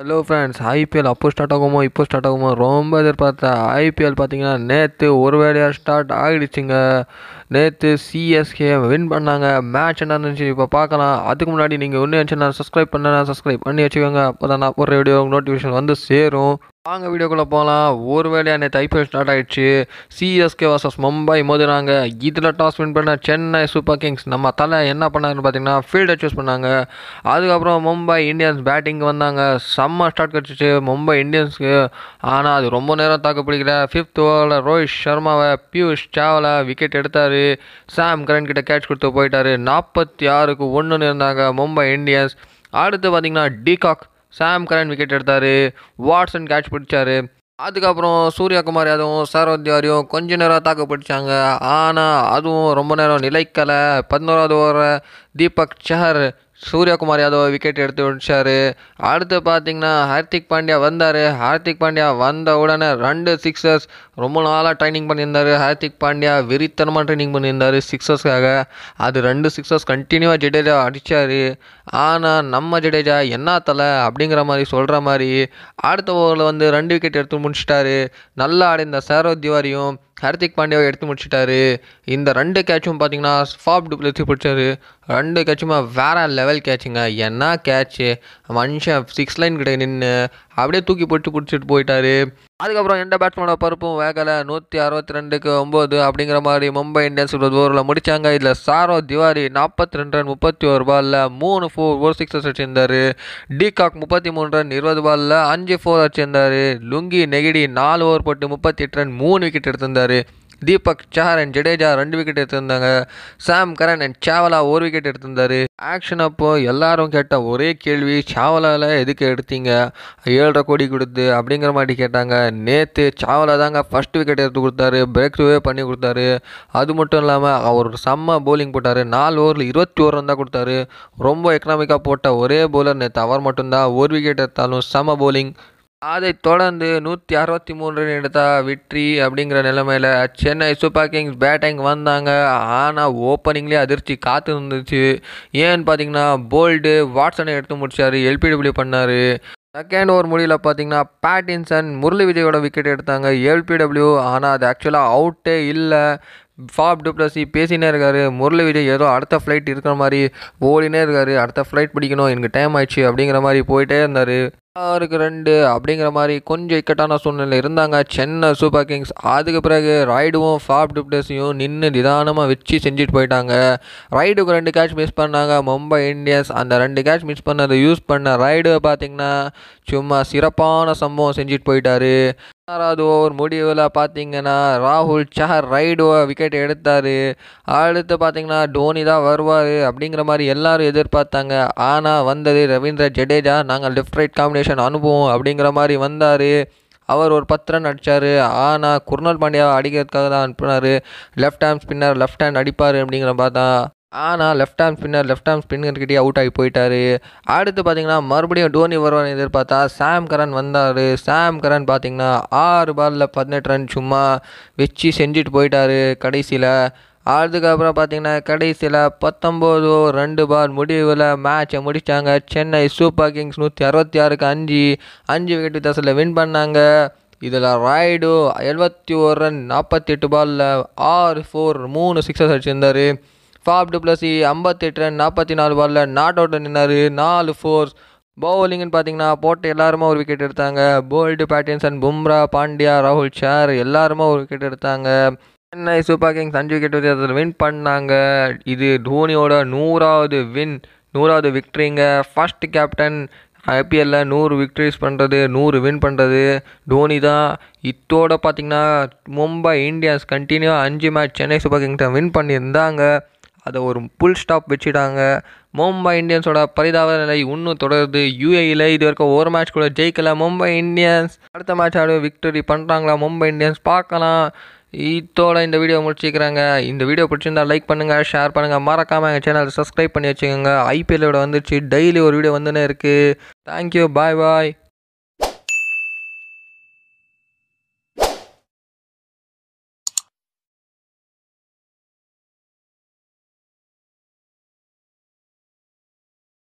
Hello friends IPL அப்போ start ஆகுமோ இப்போ ஸ்டார்ட் ஆகுமோ ரொம்ப எதிர்பார்த்த ஐபிஎல் பார்த்தீங்கன்னா நேற்று ஒரு வேலையாக ஸ்டார்ட் ஆகிடுச்சுங்க நேற்று சிஎஸ்கே வின் பண்ணாங்க. மேட்ச் என்ன இருந்துச்சு இப்போ பார்க்கலாம். அதுக்கு முன்னாடி நீங்கள் ஒன்று இருந்துச்சுன்னா சப்ஸ்கிரைப் பண்ணா சப்ஸ்கிரைப் பண்ணி வச்சுக்கோங்க. அப்போ தான் நான் ஒரு வீடியோ நோட்டிஃபிகேஷன் வந்து சேரும். வாங்க வீடியோக்குள்ளே போகலாம் ஒரு வேலையாக நேற்று ஐபிஎல் ஸ்டார்ட் ஆகிடுச்சு சிஎஸ்கே வர்சஸ் மும்பை மோதினாங்க இதில் டாஸ் வின் பண்ண சென்னை சூப்பர் கிங்ஸ் நம்ம தலை என்ன பண்ணாங்கன்னு பார்த்தீங்கன்னா ஃபீல்டை சூஸ் பண்ணாங்க. அதுக்கப்புறம் மும்பை இந்தியன்ஸ் பேட்டிங் வந்தாங்க. செம்ம ஸ்டார்ட் கிடச்சிச்சு. மும்பை இந்தியன்ஸ்க்கு ஆனால் அது ரொம்ப நேரம் தாக்கு பிடிக்கல. ஃபிஃப்த் ஓவரில் ரோஹித் சர்மாவை பியூஷ் சாவலா விக்கெட் எடுத்தார். சாம் கரன் கிட்ட கேட்ச் கொடுத்து போயிட்டாரு. நாற்பத்தி ஆறுக்கு ஒன்றுன்னு இருந்தாங்க மும்பை இந்தியன்ஸ் அடுத்து பார்த்தீங்கன்னா de Kock Sam Curran wicket எடுத்தார். வாட்ஸன் கேட்ச் பிடிச்சார். அதுக்கப்புறம் சூர்யாகுமார் யாதவும் சரோத் திவாரியும் கொஞ்ச நேரம் தாக்கு பிடிச்சாங்க. ஆனால் அதுவும் ரொம்ப நேரம் நிலைக்கலை. பதினோராவது ஓவரை தீபக் சஹர் சூர்யாகுமார் யாதவ் விக்கெட் எடுத்து முடிச்சார் அடுத்து பார்த்தீங்கன்னா ஹார்திக் பாண்டியா வந்தார். ஹார்திக் பாண்டியா வந்த உடனே ரெண்டு சிக்ஸர்ஸ் ரொம்ப நாளாக ட்ரைனிங் பண்ணியிருந்தார். ஹார்திக் பாண்டியா வெறித்தனமாக ட்ரைனிங் பண்ணியிருந்தார் சிக்ஸர்ஸ்க்காக அது ரெண்டு சிக்ஸர்ஸ் கண்டினியூவாக ஜடேஜா அடித்தார் ஆனால் நம்ம ஜடேஜா என்ன தலை அப்படிங்கிற மாதிரி சொல்கிற மாதிரி அடுத்த ஓவரில் வந்து ரெண்டு விக்கெட் எடுத்து முடிச்சிட்டாரு. நல்லா ஆடிந்த சாரோ திவாரியும் ஹார்திக் பாண்டியாவை எடுத்து முடிச்சிட்டாரு. இந்த ரெண்டு கேட்சும் பார்த்தீங்கன்னா ஃபாப் டூப்ளசி பிடிச்சாரு. ரெண்டு கேட்சுமே வேறு லெவல் கேட்சுங்க என்ன கேட்சு மனுஷன் சிக்ஸ் லைன் கிட்ட நின்று அப்படியே தூக்கி போட்டு பிடிச்சிட்டு போயிட்டாரு. அதுக்கப்புறம் எந்த பேட்ஸ்மேனோட பருப்பும் வேகலை. நூற்றி அறுபத்தி ரெண்டுக்கு ஒம்பது அப்படிங்கிற மாதிரி மும்பை இந்தியன்ஸ் இருபது ஓவரில் முடித்தாங்க இதில் சாரோ திவாரி நாற்பத்தி ரெண்டு ரன் முப்பத்தி ஒரு பாலில் மூணு ஃபோர் ஒரு சிக்ஸஸ் வச்சுருந்தார் டிகாக் முப்பத்தி மூணு ரன் இருபது பாலில் அஞ்சு ஃபோர் வச்சுருந்தார் லுங்கி நெகிடி நாலு ஓவர் போட்டு முப்பத்தி எட்டு ரன் மூணு விக்கெட் எடுத்திருந்தார். தீபக் சஹர் அண்ட் ஜடேஜா ரெண்டு விக்கெட் எடுத்திருந்தாங்க. சாம் கரன் அண்ட் சாவலா ஒரு விக்கெட் எடுத்திருந்தார். ஆக்ஷன் அப்போ எல்லாரும் கேட்ட ஒரே கேள்வி சாவலாவில் எதுக்கு எடுத்தீங்க? ஏழரை கோடி கொடுத்து அப்படிங்கிற மாதிரி கேட்டாங்க. நேற்று சாவலா தாங்க ஃபர்ஸ்ட் விக்கெட் எடுத்து கொடுத்தாரு. பிரேக் த்ரூவே பண்ணி கொடுத்தாரு. அது மட்டும் இல்லாமல் அவர் செம்ம போலிங் போட்டார். நாலு ஓவரில் இருபத்தி ஓவர் தான் கொடுத்தாரு. ரொம்ப எக்கனாமிக்காக போட்ட ஒரே போலர் நேற்று அவர் மட்டும்தான். ஒரு விக்கெட் எடுத்தாலும் செம்ம போலிங் அதைத் தொடர்ந்து நூற்றி அறுபத்தி மூணு ரன் எடுத்தா வெற்றி அப்படிங்கிற நிலைமையில் சென்னை சூப்பர் கிங்ஸ் பேட்டிங் வந்தாங்க. ஆனால் ஓப்பனிங்லேயே அதிர்ச்சி காத்து இருந்துச்சு. ஏன்னு பார்த்தீங்கன்னா போல்டு வாட்ஸனை எடுத்து முடிச்சார். எல்பிடபிள்யூ பண்ணார். செகண்ட் ஓவர் முடியல பார்த்தீங்கன்னா பேட்டின்சன் முரளி விஜயோட விக்கெட் எடுத்தாங்க. எல்பிடபிள்யூ ஆனால் அது ஆக்சுவலாக அவுட்டே இல்லை. ஃபாப் டூப்ளசி பேசினே இருக்கார். முரளி விஜய் ஏதோ அடுத்த ஃப்ளைட் இருக்கிற மாதிரி ஓடினே இருக்கார். அடுத்த ஃப்ளைட் பிடிக்கணும். எனக்கு டைம் ஆயிடுச்சு அப்படிங்கிற மாதிரி போயிட்டே இருந்தார். ஆறுக்கு ரெண்டு அப்படிங்கிற மாதிரி கொஞ்சம் இக்கட்டான சூழ்நிலை இருந்தாங்க. Chennai Super Kings. அதுக்கு பிறகு ரைடுவும் ஃபாப் டிப்டஸையும் நின்று நிதானமாக வச்சு செஞ்சுட்டு போயிட்டாங்க. ரைடுக்கு ரெண்டு கேட்ச் மிஸ் பண்ணாங்க. மும்பை இந்தியன்ஸ் அந்த ரெண்டு கேட்ச் மிஸ் பண்ணதை யூஸ் பண்ண ரைடு பார்த்திங்கன்னா சும்மா சிறப்பான சம்பவம் செஞ்சுட்டு போயிட்டாரு. ஆறாவது ஓவர் முடிவில் பார்த்தீங்கன்னா ராகுல் சஹர் ரைடு விக்கெட் எடுத்தார். அடுத்து பார்த்தீங்கன்னா டோனி தான் வருவார் அப்படிங்கிற மாதிரி எல்லாரும் எதிர்பார்த்தாங்க. ஆனால் வந்தது ரவீந்திர ஜடேஜா நாங்கள் லெஃப்ட் ரைட் காம்பினேஷன் அனுப்புவோம் அப்படிங்கிற மாதிரி வந்தார். அவர் ஒரு பத்து ரன் அடித்தார் ஆனால் குர்னல் பாண்டியாவை அடிக்கிறதுக்காக தான் அனுப்புனார். Left hand spinner left hand அடிப்பார் அப்படிங்கிற பார்த்தா ஆனால் left hand spinner left hand ஸ்பின்னர்கிட்டே out ஆகி போயிட்டாரு. அடுத்து பார்த்தீங்கன்னா மறுபடியும் டோனி வருவான்னு எதிர்பார்த்தா சாம் கரன் வந்தார். சாம் கரன் பார்த்தீங்கன்னா ஆறு பாலில் பதினெட்டு ரன் சும்மா வச்சு செஞ்சுட்டு போயிட்டாரு கடைசியில். அதுக்கப்புறம் பார்த்தீங்கன்னா கடைசியில் பத்தொம்போது ரெண்டு பால் முடிவில் மேட்சை முடித்தாங்க சென்னை சூப்பர் கிங்ஸ் நூற்றி அறுபத்தி ஆறுக்கு அஞ்சு அஞ்சு விக்கெட் வித்தியாசத்தில் வின் பண்ணாங்க. இதில் ராய்டு எழுபத்தி ஒரு ரன் நாற்பத்தி எட்டு பாலில் ஆறு ஃபோர் மூணு சிக்ஸஸ் அடிச்சிருந்தார். ஃபாப் டுப்ளசி ஐம்பத்தெட்டு ரன் நாற்பத்தி நாலு பாலில் நாட் அவுட் நின்னார். நாலு ஃபோர்ஸ் பவுலிங்னு பார்த்தீங்கன்னா போட்டு எல்லாருமே ஒரு விக்கெட் எடுத்தாங்க. போல்டு பேட்டின்சன் பும்ரா பாண்டியா ராகுல் ஷார் எல்லாருமே ஒரு விக்கெட் எடுத்தாங்க. சென்னை சூப்பர் கிங்ஸ் அஞ்சு விக்கெட் வித்தியாசத்தில் வின் பண்ணாங்க. இது தோனியோட நூறாவது வின் நூறாவது விக்ட்ரிங்க ஃபர்ஸ்ட் கேப்டன் ஐபிஎல்லில் நூறு விக்ட்ரிஸ் பண்ணுறது நூறு வின் பண்ணுறது தோனி தான் இத்தோட பார்த்திங்கன்னா மும்பை இந்தியன்ஸ் கண்டினியூவாக அஞ்சு மேட்ச் சென்னை சூப்பர் கிங்ஸை வின் பண்ணியிருந்தாங்க. அதை ஒரு புல் ஸ்டாப் வச்சுட்டாங்க. மும்பை இந்தியன்ஸோட பரிதாப நிலை இன்னும் தொடருது. யூஏயில் இது வரைக்கும் ஒரு மேட்ச் கூட ஜெயிக்கல. மும்பை இந்தியன்ஸ் அடுத்த மேட்ச் ஆடு விக்டரி பண்ணுறாங்களா மும்பை இந்தியன்ஸ் பார்க்கலாம். இதோட இந்த வீடியோ முடிச்சுக்கிறாங்க. இந்த வீடியோ பிடிச்சிருந்தா லைக் பண்ணுங்கள் ஷேர் பண்ணுங்கள் மறக்காமல் எங்கள் சேனலை சப்ஸ்கிரைப் பண்ணி வச்சுக்கோங்க. ஐபிஎல்லோட வந்துச்சு டெய்லி ஒரு வீடியோ வந்துன்னு இருக்குது தேங்க்யூ பாய் பாய்